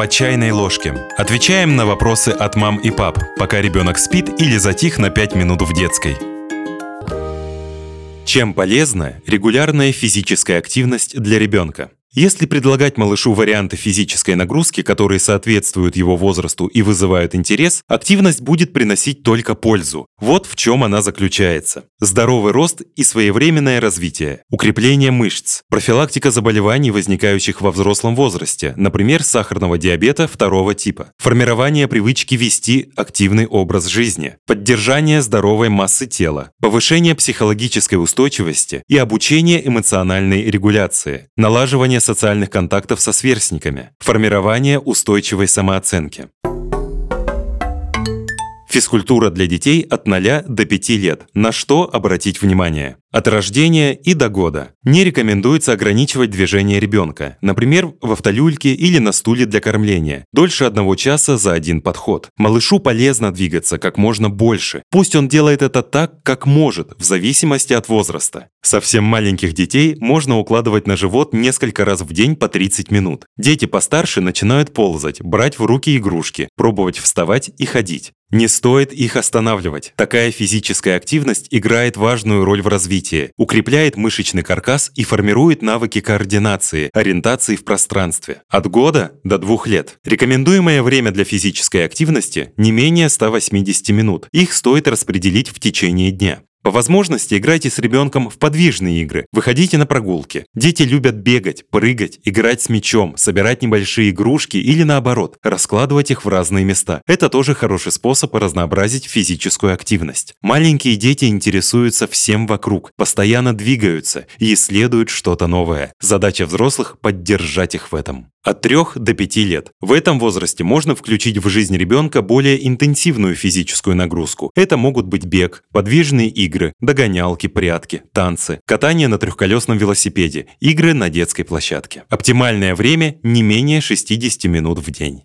по чайной ложке. Отвечаем на вопросы от мам и пап, пока ребенок спит или затих на 5 минут в детской. Чем полезна регулярная физическая активность для ребенка? Если предлагать малышу варианты физической нагрузки, которые соответствуют его возрасту и вызывают интерес, активность будет приносить только пользу. Вот в чем она заключается. Здоровый рост и своевременное развитие, укрепление мышц, профилактика заболеваний, возникающих во взрослом возрасте, например, сахарного диабета второго типа, формирование привычки вести активный образ жизни, поддержание здоровой массы тела, повышение психологической устойчивости и обучение эмоциональной регуляции, налаживание социальных контактов со сверстниками, формирование устойчивой самооценки. Физкультура для детей от 0 до 5 лет. На что обратить внимание? От рождения и до года. Не рекомендуется ограничивать движение ребенка, например, в автолюльке или на стуле для кормления, дольше одного часа за один подход. Малышу полезно двигаться как можно больше. Пусть он делает это так, как может, в зависимости от возраста. Совсем маленьких детей можно укладывать на живот несколько раз в день по 30 минут. Дети постарше начинают ползать, брать в руки игрушки, пробовать вставать и ходить. Не стоит их останавливать. Такая физическая активность играет важную роль в развитии, укрепляет мышечный каркас и формирует навыки координации, ориентации в пространстве. От года до двух лет. Рекомендуемое время для физической активности не менее 180 минут. Их стоит распределить в течение дня. По возможности играйте с ребенком в подвижные игры, выходите на прогулки. Дети любят бегать, прыгать, играть с мячом, собирать небольшие игрушки или наоборот, раскладывать их в разные места. Это тоже хороший способ разнообразить физическую активность. Маленькие дети интересуются всем вокруг, постоянно двигаются и исследуют что-то новое. Задача взрослых – поддержать их в этом. От 3 до 5 лет. В этом возрасте можно включить в жизнь ребенка более интенсивную физическую нагрузку. Это могут быть бег, подвижные игры, догонялки, прятки, танцы, катание на трехколесном велосипеде, игры на детской площадке. Оптимальное время не менее 60 минут в день.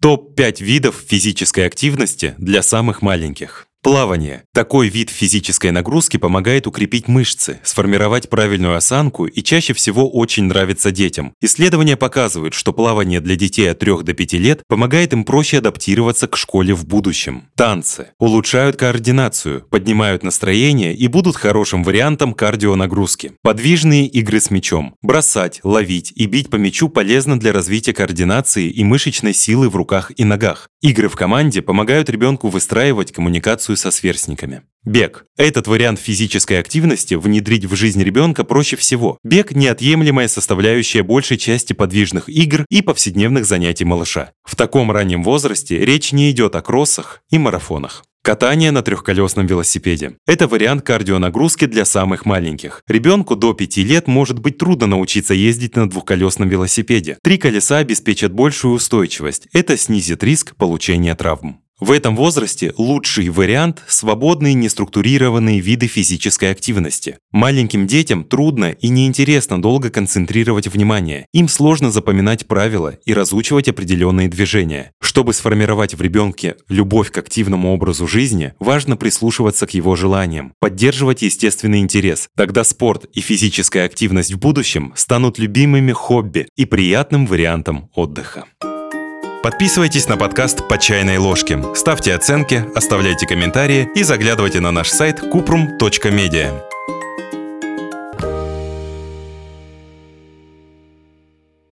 Топ-5 видов физической активности для самых маленьких. Плавание. Такой вид физической нагрузки помогает укрепить мышцы, сформировать правильную осанку и чаще всего очень нравится детям. Исследования показывают, что плавание для детей от 3 до 5 лет помогает им проще адаптироваться к школе в будущем. Танцы. Улучшают координацию, поднимают настроение и будут хорошим вариантом кардионагрузки. Подвижные игры с мячом. Бросать, ловить и бить по мячу полезно для развития координации и мышечной силы в руках и ногах. Игры в команде помогают ребенку выстраивать коммуникацию со сверстниками. Бег. Этот вариант физической активности внедрить в жизнь ребенка проще всего. Бег – неотъемлемая составляющая большей части подвижных игр и повседневных занятий малыша. В таком раннем возрасте речь не идет о кроссах и марафонах. Катание на трехколесном велосипеде. Это вариант кардионагрузки для самых маленьких. Ребенку до 5 лет может быть трудно научиться ездить на двухколесном велосипеде. Три колеса обеспечат большую устойчивость. Это снизит риск получения травм. В этом возрасте лучший вариант – свободные неструктурированные виды физической активности. Маленьким детям трудно и неинтересно долго концентрировать внимание. Им сложно запоминать правила и разучивать определенные движения. Чтобы сформировать в ребенке любовь к активному образу жизни, важно прислушиваться к его желаниям, поддерживать естественный интерес. Тогда спорт и физическая активность в будущем станут любимыми хобби и приятным вариантом отдыха. Подписывайтесь на подкаст «По чайной ложке», ставьте оценки, оставляйте комментарии и заглядывайте на наш сайт kuprum.media.